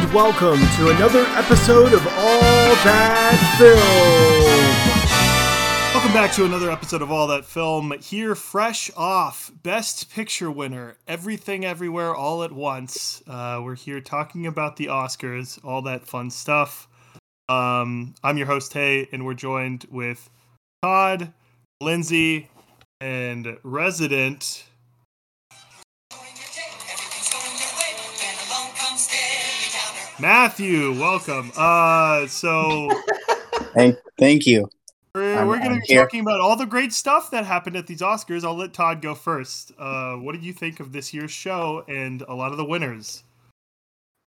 and welcome to another episode of All That Film. Welcome back to another episode of All That Film. Here, fresh off Best Picture winner, Everything Everywhere All at Once. Uh, we're here talking about the Oscars, all that fun stuff. Um, I'm your host, Hay, and we're joined with Todd, Lindsay, and resident Matthew, welcome. Uh, so thank, thank you. We're, we're going to be here. talking about all the great stuff that happened at these Oscars. I'll let Todd go first. Uh, what did you think of this year's show and a lot of the winners?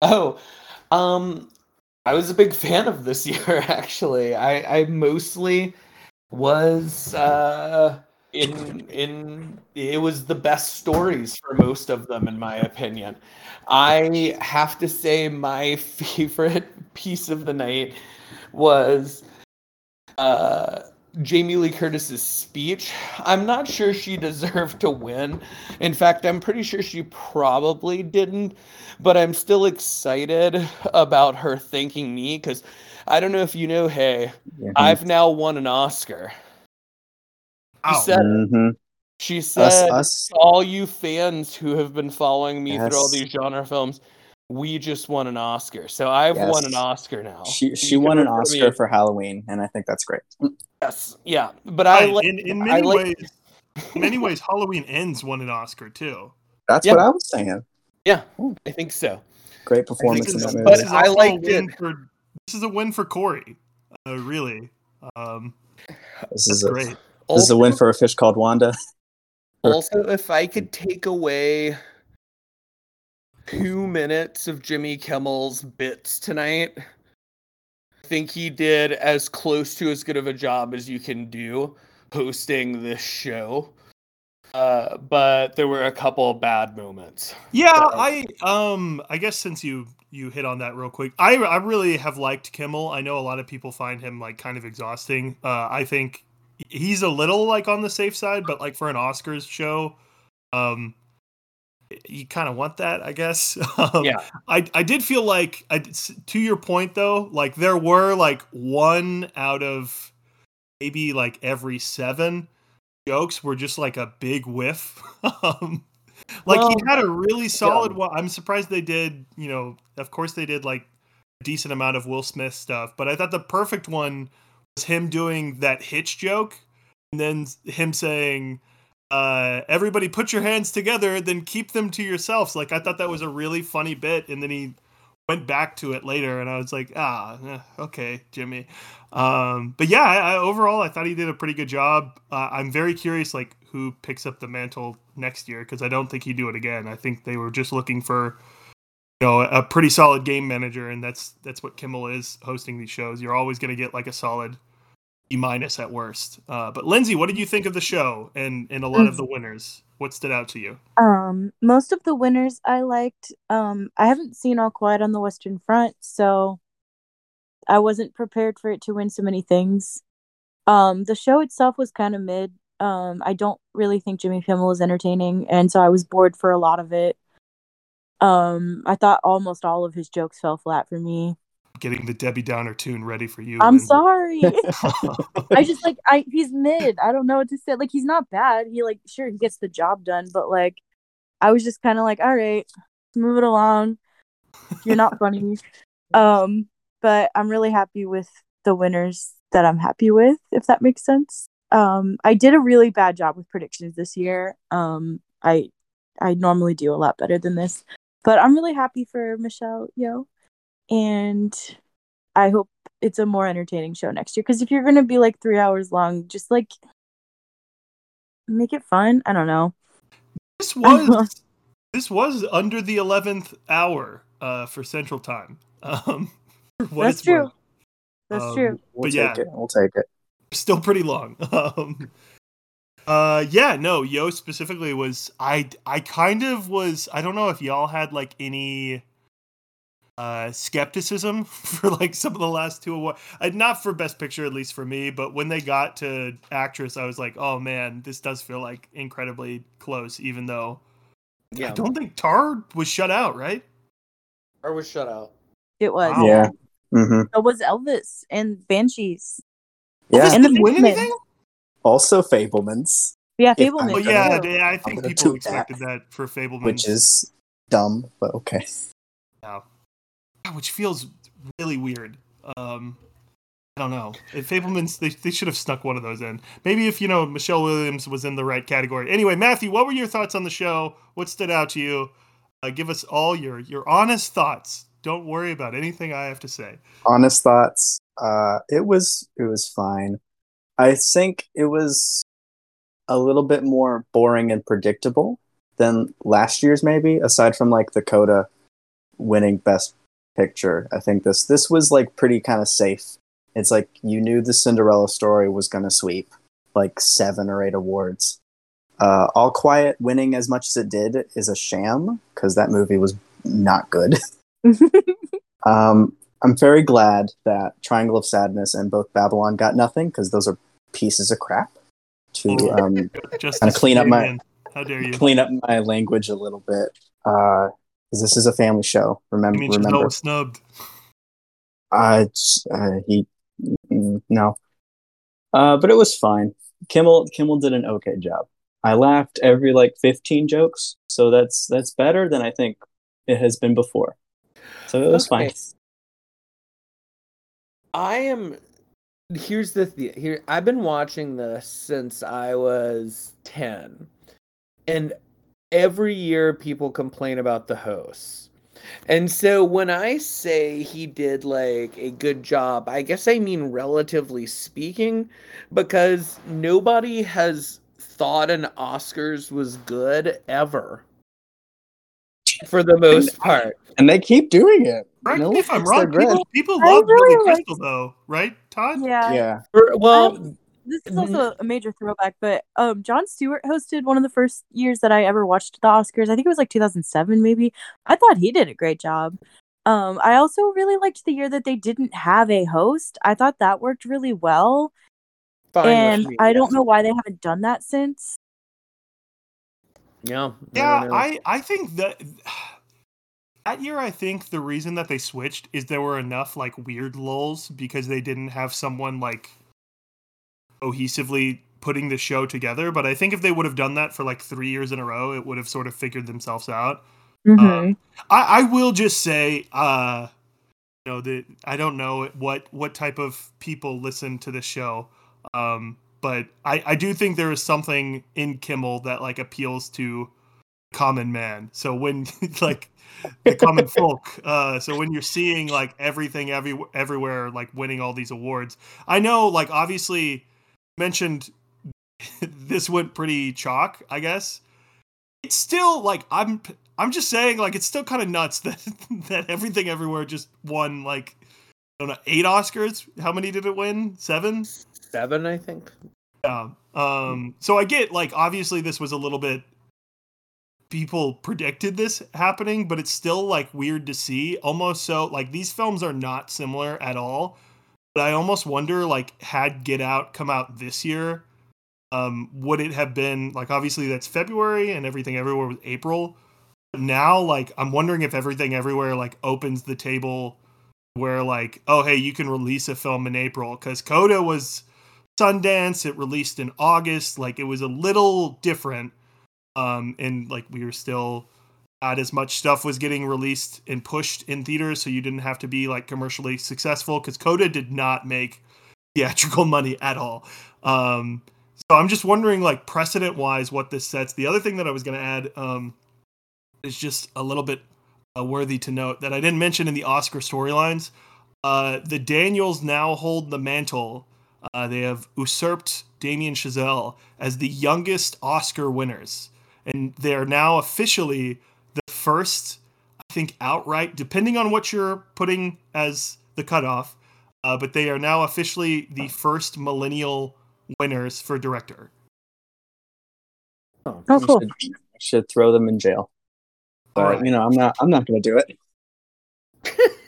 Oh, um, I was a big fan of this year. Actually, I, I mostly was uh, in in it was the best stories for most of them, in my opinion. I have to say my favorite piece of the night was uh, Jamie Lee Curtis's speech. I'm not sure she deserved to win. In fact, I'm pretty sure she probably didn't, but I'm still excited about her thanking me because I don't know if you know, hey, mm-hmm. I've now won an Oscar. She said, mm-hmm. She said, us, us. all you fans who have been following me yes. through all these genre films, we just won an Oscar. So I've yes. won an Oscar now. She she won an Oscar for Halloween, and I think that's great. Yes, yeah, but I like in, in many like, ways. in many ways, Halloween Ends won an Oscar too. That's yeah. what I was saying. Yeah, I think so. Great performance in that movie. But I liked it. For, this is a win for Corey. Uh, really, um, this is a, great. This is a win for a fish called Wanda. Also, if I could take away two minutes of Jimmy Kimmel's bits tonight, I think he did as close to as good of a job as you can do hosting this show. Uh, but there were a couple bad moments. Yeah, I um I guess since you you hit on that real quick, I I really have liked Kimmel. I know a lot of people find him like kind of exhausting. Uh, I think he's a little like on the safe side, but like for an Oscars show, um, you kind of want that, I guess. Um, yeah. I I did feel like I, to your point though, like there were like one out of maybe like every seven jokes were just like a big whiff. um, like well, he had a really solid yeah. one. I'm surprised they did. You know, of course they did like a decent amount of Will Smith stuff, but I thought the perfect one him doing that hitch joke and then him saying uh, everybody put your hands together then keep them to yourselves. Like i thought that was a really funny bit and then he went back to it later and i was like ah okay jimmy. Um, but yeah I, I, overall i thought he did a pretty good job. Uh, i'm very curious like who picks up the mantle next year because i don't think he'd do it again. I think they were just looking for know a pretty solid game manager, and that's that's what Kimmel is hosting these shows. You're always going to get like a solid E minus at worst. Uh, but Lindsay, what did you think of the show and and a lot of the winners? What stood out to you? Um, most of the winners I liked. Um, I haven't seen All Quiet on the Western Front, so I wasn't prepared for it to win so many things. Um, the show itself was kind of mid. Um, I don't really think Jimmy Kimmel was entertaining, and so I was bored for a lot of it. Um, I thought almost all of his jokes fell flat for me. Getting the Debbie Downer tune ready for you. I'm sorry. I just like I he's mid. I don't know what to say. Like he's not bad. He like sure he gets the job done, but like I was just kind of like, all right, move it along. You're not funny. um, but I'm really happy with the winners that I'm happy with, if that makes sense. Um, I did a really bad job with predictions this year. Um, I I normally do a lot better than this. But I'm really happy for Michelle Yeoh, and I hope it's a more entertaining show next year. Because if you're gonna be like three hours long, just like make it fun. I don't know. This was this was under the eleventh hour uh, for Central Time. Um, That's true. Worth. That's um, true. We'll but yeah, it. we'll take it. Still pretty long. Um, uh, yeah, no, Yeoh specifically was I. I kind of was. I don't know if y'all had like any uh skepticism for like some of the last two awards. Uh, not for Best Picture, at least for me, but when they got to actress, I was like, oh man, this does feel like incredibly close. Even though, yeah, I don't think Tar was shut out, right? Tar was shut out. It was. Wow. Yeah. hmm So was Elvis and Banshees. Yeah. Elvis And the didn't win anything? Also, Fabelmans, Yeah, Fabelmans. Fabelman. I- Well, gonna- yeah, I'm yeah, I think gonna people toot that. expected that, for Fabelman. which is dumb, but okay. Yeah, which feels really weird. Um, I don't know. If Fabelmans, they, they should have snuck one of those in. Maybe if you know Michelle Williams was in the right category. Anyway, Matthew, what were your thoughts on the show? What stood out to you? Uh, give us all your your honest thoughts. Don't worry about anything I have to say. Honest thoughts. Uh, it was it was fine. I think it was a little bit more boring and predictable than last year's, maybe. Aside from like the Coda winning Best Picture, I think this this was like pretty kind of safe. It's like you knew the Cinderella story was gonna sweep like seven or eight awards. Uh, All Quiet winning as much as it did is a sham because that movie was not good. Um, I'm very glad that Triangle of Sadness and both Babylon got nothing because those are pieces of crap. To um, Kinda clean up my- How dare you? clean up my language a little bit, because this is a family show. I Remember, mean, remember. was snubbed. Uh, uh, he mm, no, uh, but it was fine. Kimmel Kimmel did an okay job. I laughed every like 15 jokes, so that's that's better than I think it has been before. So it was fine. I am. Here's the th- here. I've been watching this since I was ten, and every year people complain about the hosts. And so when I say he did like a good job, I guess I mean relatively speaking, because nobody has thought an Oscars was good ever. For the most part. And they keep doing it. Correct No me if I'm wrong. good. People, people love really Billy liked- Crystal, though, right, Todd? yeah. Yeah. For- well, This is Mhm. also a major throwback, but um, Jon Stewart hosted one of the first years that I ever watched the Oscars. I think it was like 2007, maybe. I thought he did a great job. Um, I also really liked the year that they didn't have a host. I thought that worked really well, fine and me. I don't know why they haven't done that since. Yeah. Yeah, don't. I, I think that that year, I think the reason that they switched is there were enough like weird lulls because they didn't have someone like cohesively putting the show together. But I think if they would have done that for like three years in a row, it would have sort of figured themselves out. Mhm. I, I will just say, uh, you know, that I don't know what what type of people listen to this show, um, but I, I do think there is something in Kimmel that like appeals to common man. So when like the common folk, uh, so when you're seeing like everything every everywhere like winning all these awards, I know like obviously mentioned this went pretty chalk, I guess. It's still like I'm I'm just saying like it's still kind of nuts that that everything everywhere just won like I don't know eight Oscars. How many did it win? Seven. seven, I think. Yeah. Um. So I get like obviously this was a little bit people predicted this happening, but it's still like weird to see. Almost so like these films are not similar at all. But I almost wonder like had Get Out come out this year, um, would it have been like obviously that's February and everything everywhere was April. But now like I'm wondering if everything everywhere like opens the table where like oh hey you can release a film in April because Coda was Sundance. It released in August. Like it was a little different. Um, and like we were still not as much stuff was getting released and pushed in theaters, so you didn't have to be like commercially successful because Coda did not make theatrical money at all. Um, so I'm just wondering, like precedent wise, what this sets. The other thing that I was going to add um, is just a little bit uh, worthy to note that I didn't mention in the Oscar storylines. Uh, the Daniels now hold the mantle uh, they have usurped Damien Chazelle as the youngest Oscar winners, and they are now officially the first, I think, outright, depending on what you're putting as the cutoff, uh, but they are now officially the first millennial winners for director. Oh, Oh, We cool. should, should throw them in jail. But All right. you know, I'm not. I'm not going to do it.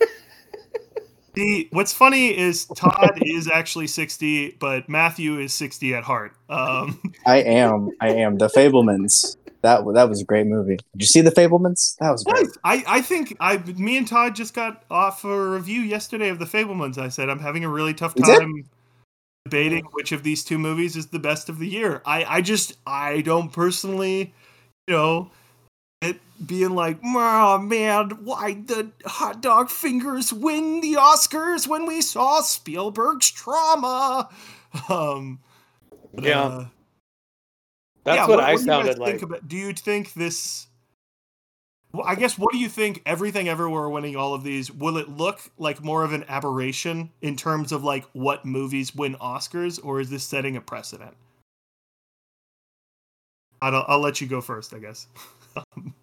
The what's funny is Todd is actually 60, but Matthew is 60 at heart. Um, I am. I am. The Fabelmans. That that was a great movie. Did you see The Fabelmans? That was great. I, I think I me and Todd just got off a review yesterday of the Fabelmans. I said I'm having a really tough time debating which of these two movies is the best of the year. I, I just I don't personally, you know, it being like, oh man, why the hot dog fingers win the Oscars when we saw Spielberg's trauma? Um, but, Yeah. uh, That's yeah, what, I do you guys sounded think like. about- do you think this? Well, I guess what do you think? Everything Everywhere winning all of these, will it look like more of an aberration in terms of like what movies win Oscars, or is this setting a precedent? I'll, I'll let you go first, I guess.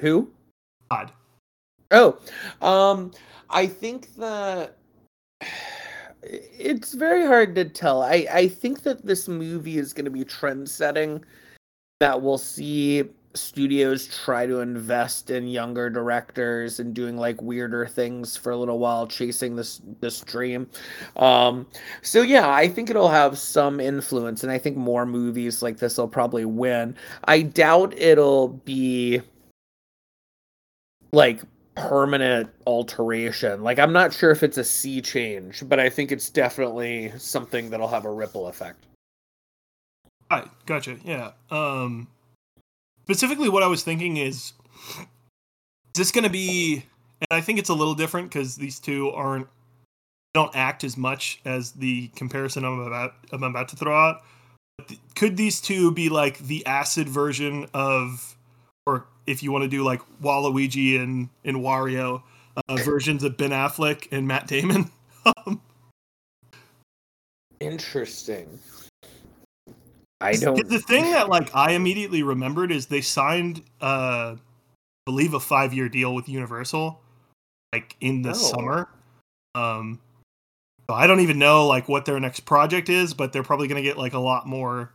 Who? Todd. Oh, um, I think that it's very hard to tell. I I think that this movie is going to be trend setting. That we'll see studios try to invest in younger directors and doing like weirder things for a little while, chasing this this dream. Um, so yeah, I think it'll have some influence, and I think more movies like this will probably win. I doubt it'll be like permanent alteration. Like I'm not sure if it's a sea change, but I think it's definitely something that'll have a ripple effect. Right, gotcha. Yeah. Um, specifically, what I was thinking is, is this going to be? And I think it's a little different because these two aren't don't act as much as the comparison I'm about I'm about to throw out. Th- Could these two be like the acid version of, or if you want to do like Waluigi and and Wario uh, versions of Ben Affleck and Matt Damon? Interesting. I 'Cause don't. The thing that like I immediately remembered is they signed, uh, I believe, a five year deal with Universal, like in the Oh. summer. Um, so I don't even know like what their next project is, but they're probably gonna get like a lot more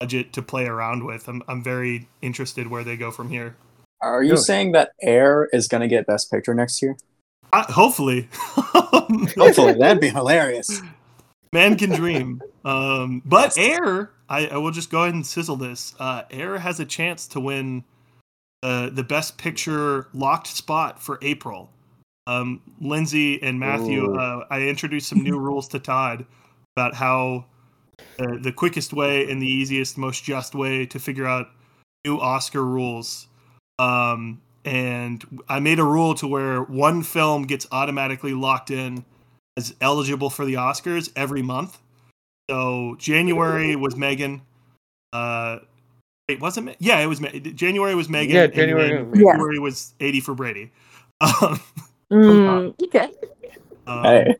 budget to play around with. I'm I'm very interested where they go from here. Are you No. saying that Air is going to get Best Picture next year? Uh, hopefully, Hopefully, that'd be hilarious. man can dream. Um, but Air, I, I will just go ahead and sizzle this. Uh, Air has a chance to win uh, the best picture locked spot for April. Um, Lindsay and Matthew, uh, I introduced some new rules to Todd about how uh, the quickest way and the easiest, most just way to figure out new Oscar rules. Um, and I made a rule to where one film gets automatically locked in as eligible for the Oscars every month. So January was Megan. Uh, wait, wasn't it? Yeah, it was. Ma- January was Megan. Yeah, and January then was February was eighty for Brady. Um, Mm, okay. um, Hey,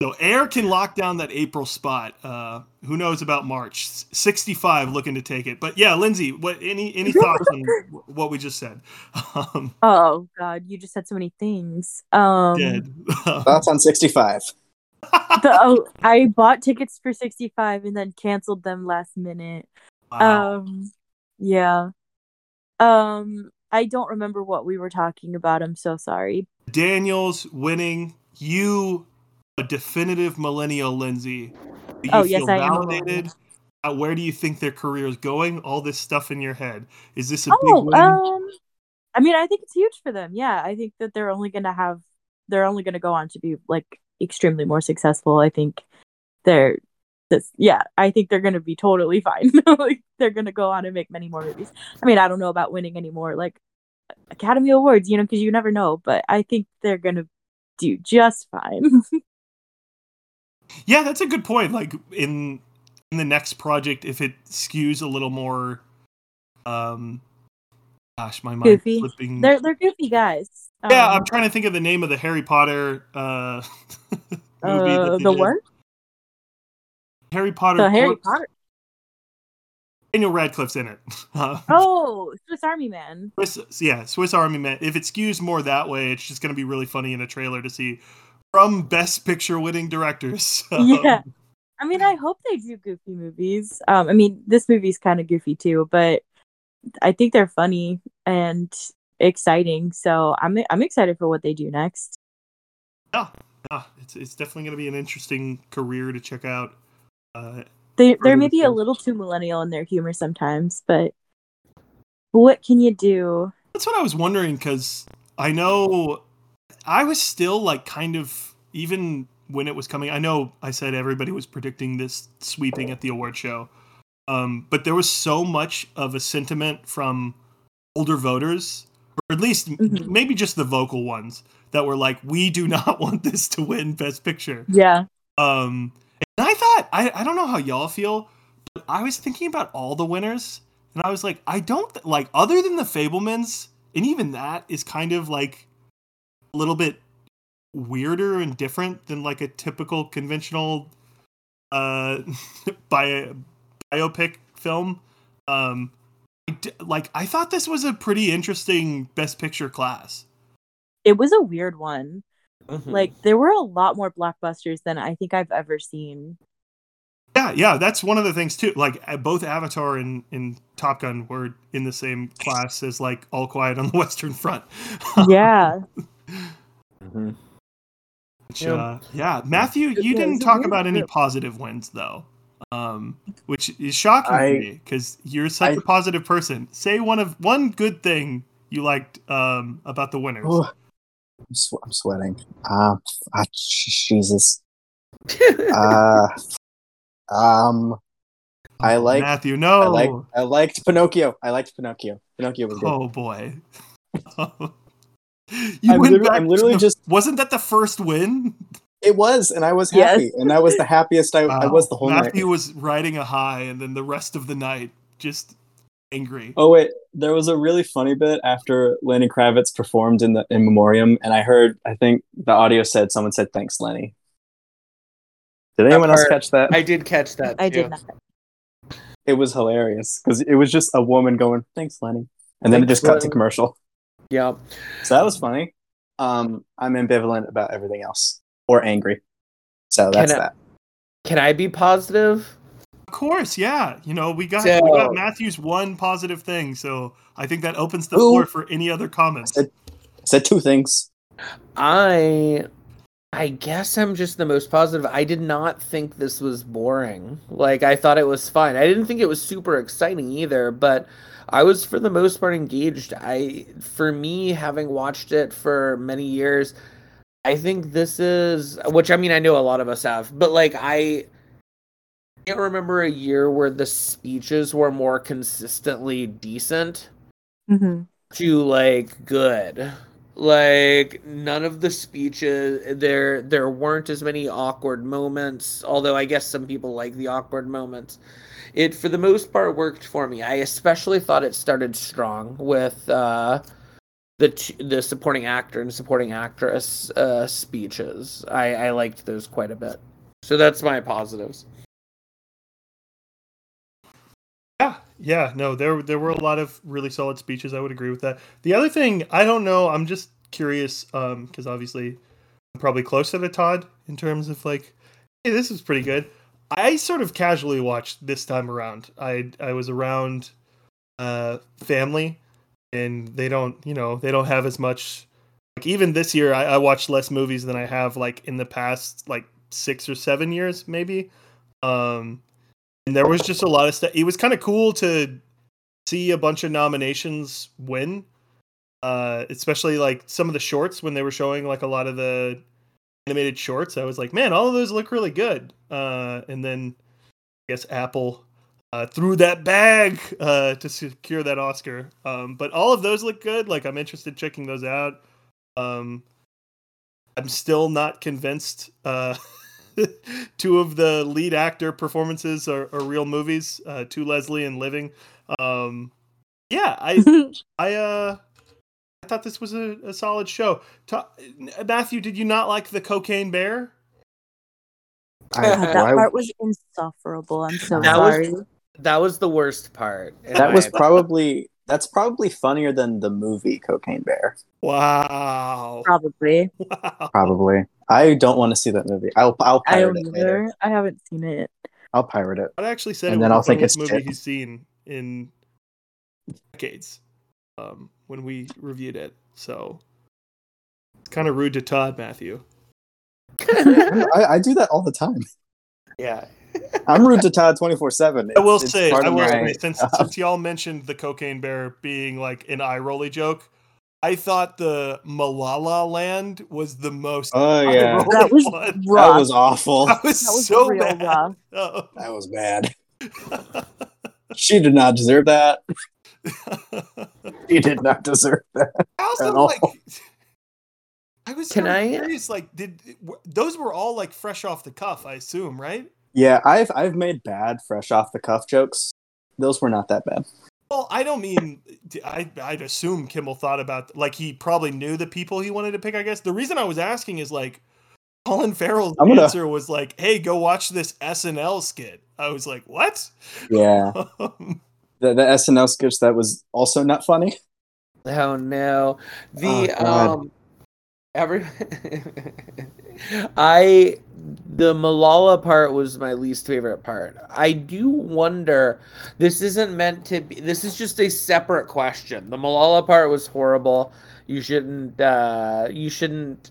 So Air can lock down that April spot. Uh, who knows about March? Sixty-five looking to take it. But yeah, Lindsay, what any any thoughts on what we just said? Um, Oh God, you just said so many things. Um, dead. thoughts on 65? The, oh, I bought tickets for sixty five and then canceled them last minute. Wow. Um, yeah. Um, I don't remember what we were talking about. I'm so sorry. Daniels winning. You, a definitive millennial, Lindsay. You Oh, yes, I am validated? millennial. Uh, where do you think their career is going? All this stuff in your head. Is this a big Oh, win? um, I mean, I think it's huge for them. Yeah, I think that they're only gonna have, they're only gonna go on to be like extremely more successful. I think they're, this, yeah, I think they're gonna be totally fine. like they're gonna go on and make many more movies. I mean, I don't know about winning anymore, like Academy Awards, you know, because you never know. But I think they're gonna do just fine. Yeah, that's a good point. Like in in the next project, if it skews a little more, um, gosh, my mind Goofy. flipping. they're they're goofy guys. yeah, Um, I'm trying to think of the name of the Harry Potter uh, movie. uh, the what? Harry Potter. The Harry Corpse- Potter. Daniel Radcliffe's in it. Uh, Oh, Swiss Army Man. Swiss, yeah, Swiss Army Man. If it skews more that way, it's just going to be really funny in a trailer to see from Best Picture winning directors. Um, Yeah. I mean, I hope they do goofy movies. Um, I mean, this movie's kind of goofy too, but I think they're funny and exciting. So I'm I'm excited for what they do next. Yeah, it's it's definitely going to be an interesting career to check out. Uh, They they're maybe a little too millennial in their humor sometimes, but what can you do? That's what I was wondering because I know I was still like kind of even when it was coming. I know I said everybody was predicting this sweeping at the award show, um, but there was so much of a sentiment from older voters, or at least m- Mhm. maybe just the vocal ones, that were like, "We do not want this to win Best Picture." Yeah. Um, and I thought I I don't know how y'all feel, but I was thinking about all the winners, and I was like, I don't th- like other than the Fabelmans, and even that is kind of like a little bit weirder and different than like a typical conventional uh bio, biopic film. Um, I d- like I thought this was a pretty interesting Best Picture class. It was a weird one. Mhm. Like there were a lot more blockbusters than I think I've ever seen. Yeah, yeah, that's one of the things too. Like both Avatar and, and Top Gun were in the same class as like All Quiet on the Western Front. Yeah. Mhm. Which, Yeah. uh, yeah, Matthew, you Yeah, didn't talk about any group. positive wins though, um, which is shocking I- to me because you're such I- a positive person. Say one of one good thing you liked um, about the winners. Oh, I'm, sw- I'm sweating. J- Jesus. Uh, um, I like. Matthew. No. I like. I liked Pinocchio. I liked Pinocchio. Pinocchio was good. oh boy. you I'm went literally- back I'm literally the- just- Wasn't that the first win? It was, and I was Yes. happy, and that was the happiest I, I was the whole night. Matthew was riding a high, and then the rest of the night just angry. Oh wait, there was a really funny bit after Lenny Kravitz performed in the in memoriam, and I heard. I think the audio said someone said thanks, Lenny. Did anyone else catch that? I did catch that. I too. did not. it was hilarious because it was just a woman going thanks, Lenny, and then it just cut to commercial. Yeah. So that was funny. Um, I'm ambivalent about everything else, or angry. So Can that's I- that. Can I be positive? Of course, yeah. You know, we got So- we got Matthew's one positive thing, so I think that opens the Ooh. floor for any other comments. I said two things. I I guess I'm just the most positive. I did not think this was boring. Like I thought it was fine. I didn't think it was super exciting either, but I was for the most part engaged. I for me having watched it for many years, I think this is which I mean I know a lot of us have, but like I can't remember a year where the speeches were more consistently decent hmm to like good. Like none of the speeches there there weren't as many awkward moments although i guess some people like the awkward moments. It for the most part worked for me. I especially thought it started strong with uh the t- the supporting actor and supporting actress uh speeches i i liked those quite a bit so that's my positives Yeah, yeah, no, there there were a lot of really solid speeches. I would agree with that. The other thing, I don't know, I'm just curious, um, because obviously I'm probably closer to Todd in terms of like, hey, this is pretty good. I sort of casually watched this time around. I I was around uh family and they don't, you know, they don't have as much like even this year I, I watched less movies than I have like in the past like six or seven years, maybe. Um and there was just a lot of stuff. It was kind of cool to see a bunch of nominations win, uh, especially like some of the shorts when they were showing like a lot of the animated shorts. I was like, man, all of those look really good. Uh, and then I guess Apple uh, threw that bag uh, to secure that Oscar. Um, but all of those look good. Like I'm interested in checking those out. Um, I'm still not convinced. Uh, two of the lead actor performances are, are real movies. Uh, to Leslie and Living. Um, yeah, I I uh I thought this was a, a solid show. Ta- Matthew, did you not like the Cocaine Bear? I, God, that why- part was insufferable. I'm so That was- sorry. That was the worst part that was opinion. probably that's probably funnier than the movie Cocaine Bear. Wow. Probably. Wow. Probably. I don't want to see that movie. I'll I'll I pirate don't it later. I haven't seen it. I'll pirate it. I actually said And it then I'll the think funniest it's movie shit. he's seen in decades. Um, when we reviewed it, so it's kind of rude to Todd, Matthew. I, I do that all the time. yeah. I'm rude to Todd 24 seven. I will say, I will say, since since y'all mentioned the cocaine bear being like an eye rolly joke, I thought the Malala Land was the most. Oh yeah, That was one. rough. that was awful. That was, That was so real bad. rough. Oh. That was bad. She did not deserve that. She did not deserve that. I also At all. like. I was Can I- curious. Like, did w- those were all like fresh off the cuff? I assume, right? Yeah, I've I've made bad fresh off the cuff jokes. Those were not that bad. Well, I don't mean. I I'd assume Kimmel thought about like he probably knew the people he wanted to pick. I guess the reason I was asking is like, Colin Farrell's gonna- answer was like, "Hey, go watch this SNL skit." I was like, "What?" Yeah, the the SNL sketch that was also not funny. Oh no. The Oh, God. um every I the Malala part was my least favorite part. I do wonder this isn't meant to be this is just a separate question. The Malala part was horrible. You shouldn't uh you shouldn't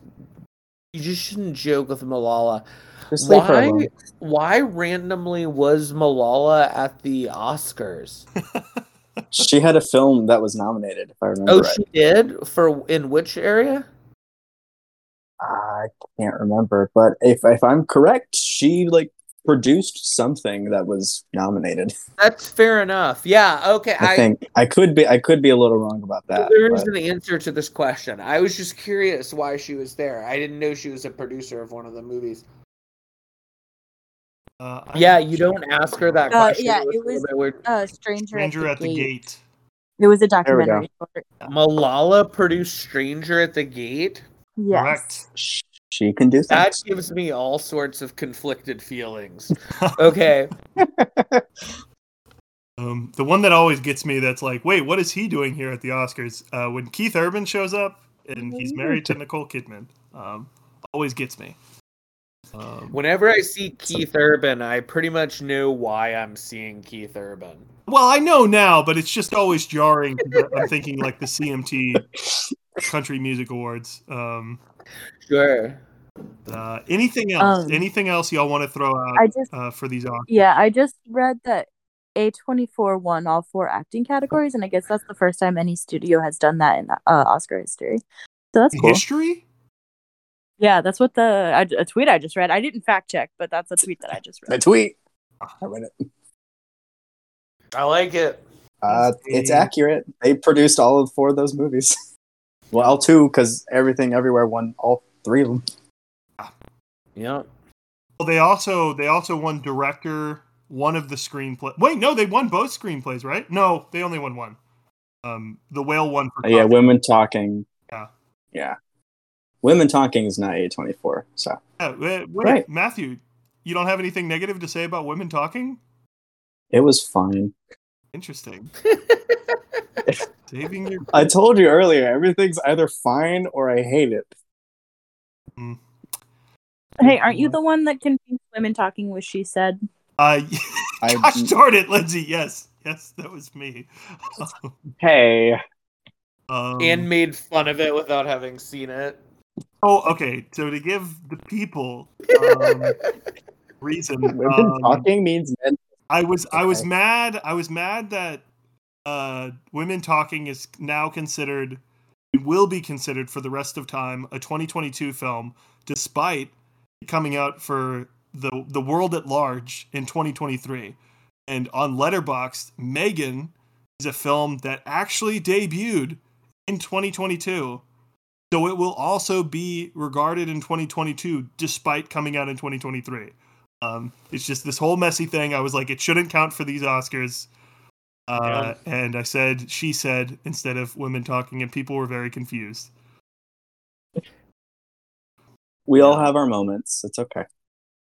you just shouldn't joke with Malala. Just leave her Why why randomly was Malala at the Oscars? She had a film that was nominated, if I remember Oh, right. she did? For in which area? I can't remember, but if if I'm correct, she like produced something that was nominated. That's fair enough. Yeah. Okay. I, I, think I could be I could be a little wrong about that. there is but- an answer to this question. I was just curious why she was there. I didn't know she was a producer of one of the movies. Uh, Yeah, you don't ask her that Uh, question. yeah, a it was- bit weird. Uh, Stranger, Stranger at the, gate. gate. It was a documentary. Malala produced "Stranger at the Gate." Yes. Correct. Sh- she can do That things. gives me all sorts of conflicted feelings. Okay. Um, the one that always gets me that's like, wait, what is he doing here at the Oscars? Uh, when Keith Urban shows up and he's married to Nicole Kidman, um, always gets me. Um, Whenever I see Keith Urban, I pretty much know why I'm seeing Keith Urban. well, I know now, but it's just always jarring. I'm thinking like the CMT Country Music Awards. Um, Sure. uh, anything else? Um, anything else y'all want to throw out I just uh, for these Oscars? yeah, I just read that A24 won all four acting categories, and I guess that's the first time any studio has done that in uh, Oscar history. So that's cool. History? Yeah, that's what the I, a tweet I just read. I didn't fact check, but that's a tweet that I just read. A tweet. I read it. I like it. Uh, it's accurate. They produced all of four of those movies. well, two because everything everywhere won all three of them. Yeah. Well, they also they also won director, one of the screenplay. Wait, no, they won both screenplays, right? No, they only won one. Um, the whale won for Uh, yeah, women talking. Yeah. Yeah. Women talking is not A24. So Yeah, wait, wait, Right. Matthew, you don't have anything negative to say about women talking? it was fine. Interesting. Saving your. I told you earlier, everything's either fine or I hate it. Hey, aren't you the one that confused women talking with she said? Uh, I, gosh darn it, Lindsay. Yes, yes, that was me. hey, um, and made fun of it without having seen it. oh, okay. So to give the people um, reason, women um, talking means men. I was I was mad. I was mad that uh, women talking is now considered will be considered for the rest of time a 2022 film, despite coming out for the the world at large in 2023. And on Letterboxd, Megan is a film that actually debuted in 2022. So it will also be regarded in 2022 despite coming out in 2023. Um, it's just this whole messy thing. I was like, it shouldn't count for these Oscars. Uh, And I said, she said, instead of women talking, and people were very confused. We all have our moments. It's okay.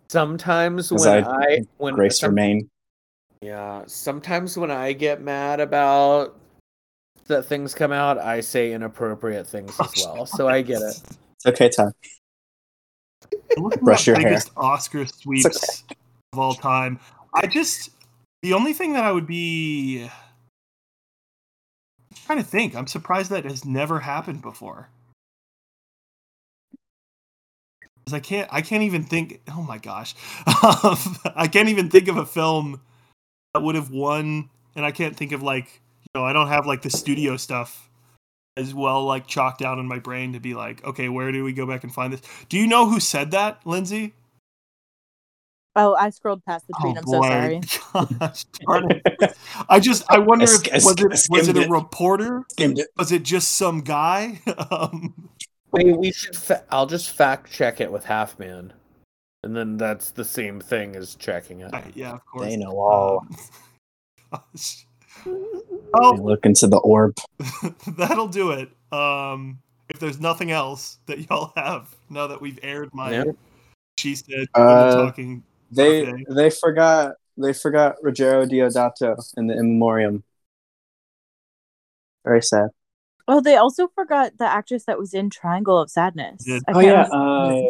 Sometimes when I- I, when Grace some- remain. Yeah, sometimes when I get mad about that things come out, I say inappropriate things as well. So I get it. It's okay, Todd. Look at Brush the your hair. biggest Oscar sweeps of all time. I just the only thing that I would be I'm trying to think. I'm surprised that has never happened before. 'Cause I can't. I can't even think. Oh my gosh, I can't even think of a film that would have won. And I can't think of like you know I don't have like the studio stuff as well like chalked out in my brain to be like okay where do we go back and find this? Do you know who said that, Lindsay? Oh, I scrolled past the tweet. I'm so sorry. Gosh. I just I wonder sk- I if was I it was it a reporter? Skimmed it. Was it just some guy? um, Wait, we should. Fa- I'll just fact check it with Half Man, and then that's the same thing as checking it. I- yeah, of course. They know all. Um, gosh. They Oh, look into the orb. that'll do it. Um, if there's nothing else that y'all have, now that we've aired my Yeah. she said Uh, talking. They Okay. they forgot they forgot Ruggero Deodato in the in memoriam. Very sad. Oh, they also forgot the actress that was in Triangle of Sadness. Did- I Oh yeah, uh,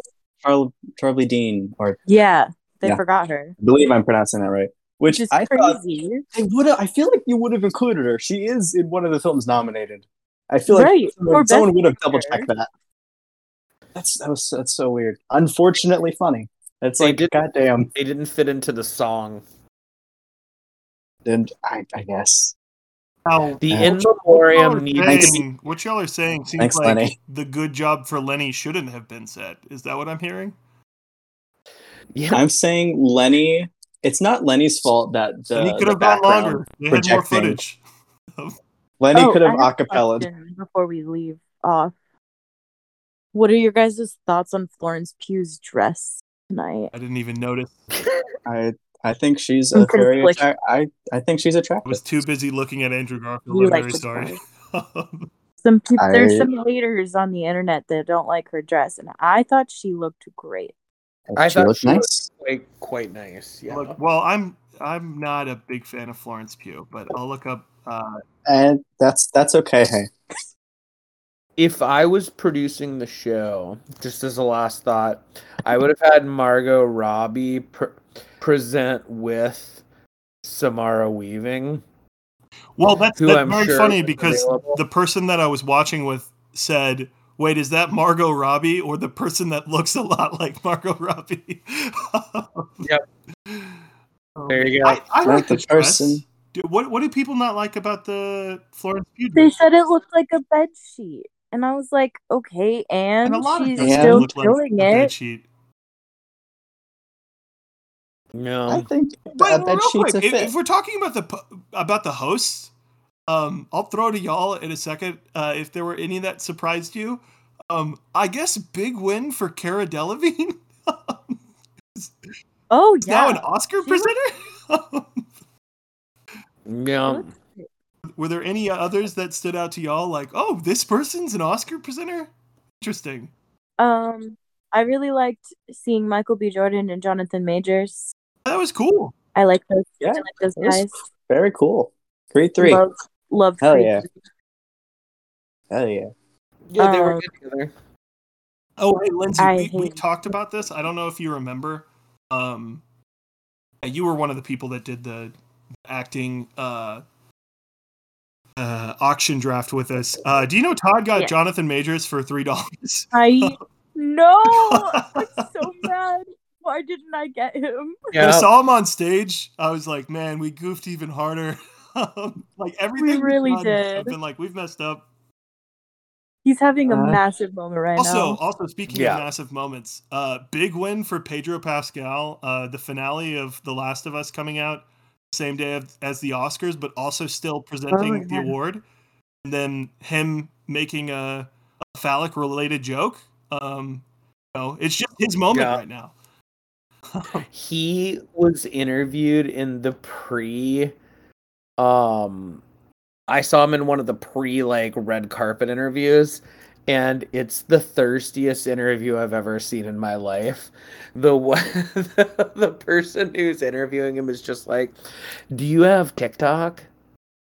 Charlie Charlie Dean, or yeah, they Yeah. forgot her, I believe I'm pronouncing that right. Which which is I crazy. I would I feel like you would have included her. She is in one of the films nominated. I feel like Right, someone, someone would have double checked that. That's that was that's so weird. Unfortunately funny. It's They like did- goddamn. They didn't fit into the song. And I, I guess Now, The Yeah. in what y'all are memoriam needs to be. saying- what y'all are saying seems Thanks, like Lenny. the good job for Lenny shouldn't have been said. Is that what I'm hearing? Yeah, I'm saying Lenny. It's not Lenny's fault that the, and he could the have gone longer. They had more footage. Lenny Oh, could have I a acapella. Before we leave off, what are your guys' thoughts on Florence Pugh's dress tonight? I didn't even notice. I I think she's a I'm very conflicted. I I think she's I was too busy looking at Andrew Garfield. You I'm like very sorry. Some people, there's some haters on the internet that don't like her dress, and I thought she looked great. I she thought looked she nice. quite quite nice. Yeah. Look, well, I'm I'm not a big fan of Florence Pugh, but I'll look up. Uh, and that's that's okay. Hey, if I was producing the show, just as a last thought, I would have had Margot Robbie pr- present with Samara Weaving. well, that's, that's I'm very sure funny because available. the person that I was watching with said, "Wait, is that Margot Robbie or the person that looks a lot like Margot Robbie?" Yep. Um, There you go. I, I like the the person. Do- What what do people not like about the Florence Pugh They said it looked like a bed sheet, and I was like, okay, and, And a lot of she's dresses Yeah. still look like killing it. bed sheet. I think But a bed real sheet's quick, a if, fit. if we're talking about the about the hosts, um, I'll throw to y'all in a second. Uh, if there were any that surprised you, um, I guess big win for Cara Delevingne. Oh Is now an Oscar She was- presenter. Yeah. Were there any others that stood out to y'all? Like, oh, this person's an Oscar presenter. Interesting. um, I really liked seeing Michael B. Jordan and Jonathan Majors. That was cool. I like those. Yeah, I like those guys. Very cool. Creed three. Love, love Hell Creed yeah. three. Hell yeah. Yeah, they were Um, good together. Oh, hey, Lindsay, I we, we talked about this. I don't know if you remember. Um, you were one of the people that did the acting uh, uh, auction draft with us. Uh, do you know Todd got Yeah. Jonathan Majors for three dollars? I no, I'm so mad. Why didn't I get him? Yeah. I saw him on stage. I was like, man, we goofed even harder. Um, like everything we've really done, I've did. been like, we've messed up. He's having a Uh, massive moment right Also, now. also speaking Yeah. of massive moments, uh, big win for Pedro Pascal. Uh, the finale of The Last of Us coming out same day as the Oscars, but also still presenting the yeah. award. And then him making a, a phallic related joke. Um, you know, it's just his moment Yeah. right now. he was interviewed in the pre um I saw him in one of the pre like red carpet interviews and it's the thirstiest interview I've ever seen in my life. The one, the, the person who's interviewing him is just like, "Do you have TikTok?"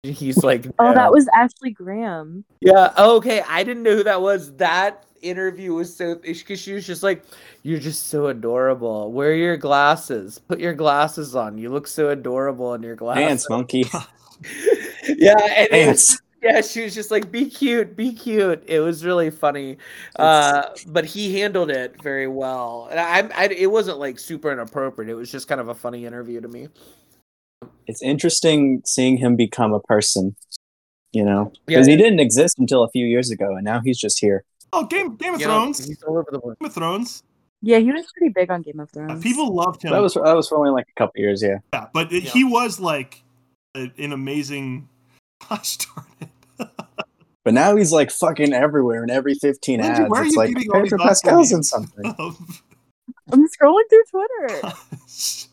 He's like, Oh, that was Ashley Graham. Yeah. Okay. I didn't know who that was. That interview was so because she was just like, "You're just so adorable. Wear your glasses. Put your glasses on. You look so adorable in your glasses." Dance, monkey. yeah. And it Dance. Yeah, she was just like, "Be cute, be cute." It was really funny, uh, but he handled it very well. And I, I, it wasn't like super inappropriate. It was just kind of a funny interview to me. It's interesting seeing him become a person. You know, because Yeah. he didn't exist until a few years ago, and now he's just here. Oh, Game Game of You know, Thrones. he's all over the place. Game of Thrones. Yeah, he was pretty big on Game of Uh, Thrones. people loved him. That was that was for only like a couple years. Yeah. yeah, but it- Yeah. he was like a, an amazing. Gosh darn it! But now he's like fucking everywhere in every 15 Lindsay, ads. where are It's you like getting all Pedro basketball Pascal's in games? something. I'm scrolling through Twitter.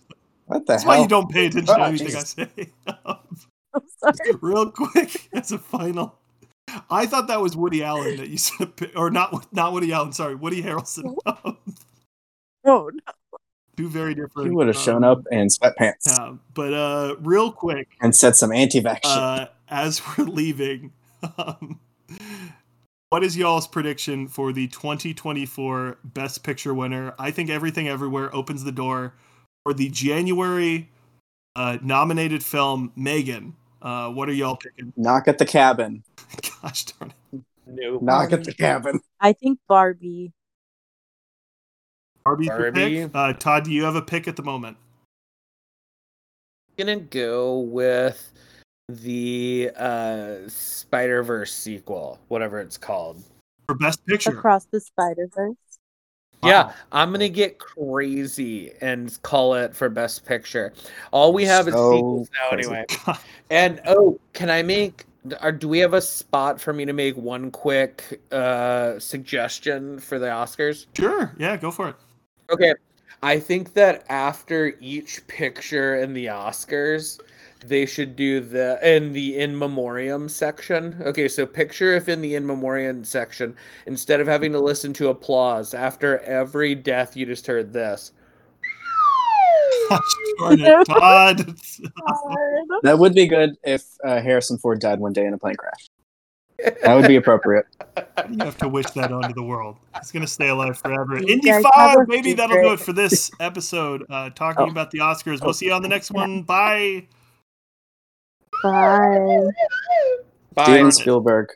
What the That's hell? why you don't pay attention to Oh, anything Jesus. I say. I'm sorry. Real quick, as a final, I thought that was Woody Allen that you said, or not not Woody Allen. Sorry, Woody Harrelson. Oh, no. Two very different. He would have um, shown up in sweatpants Yeah, but uh, real quick, and said some anti-vax shit. uh, as we're leaving, um, what is y'all's prediction for the 2024 Best Picture winner? I think Everything Everywhere opens the door for the January uh, nominated film Megan. Uh, what are y'all picking? Knock at the cabin. Gosh darn it. No. Knock at the cabin. I think Barbie. Barbie's Barbie. pick. Uh, Todd, do you have a pick at the moment? gonna go with the uh Spider Verse sequel, whatever it's called. For Best Picture. Across the Spider Verse. Yeah, I'm gonna get crazy and call it for Best Picture. All we have is sequels now, crazy. anyway. And oh, can I make? Or do we have a spot for me to make one quick uh suggestion for the Oscars? Sure. Yeah, go for it. Okay, I think that after each picture in the Oscars, they should do the in the in memoriam section. Okay, so picture if in the in memoriam section, instead of having to listen to applause after every death, you just heard this. Gosh darn it, Todd. That would be good if uh, Harrison Ford died one day in a plane crash. That would be appropriate. you have to wish that onto the world. It's gonna stay alive forever. You Indy guys five, a baby. That'll do it for this episode. Uh, talking Oh. about the Oscars. We'll see you on the next one. Bye. Bye. Bye. Steven Spielberg.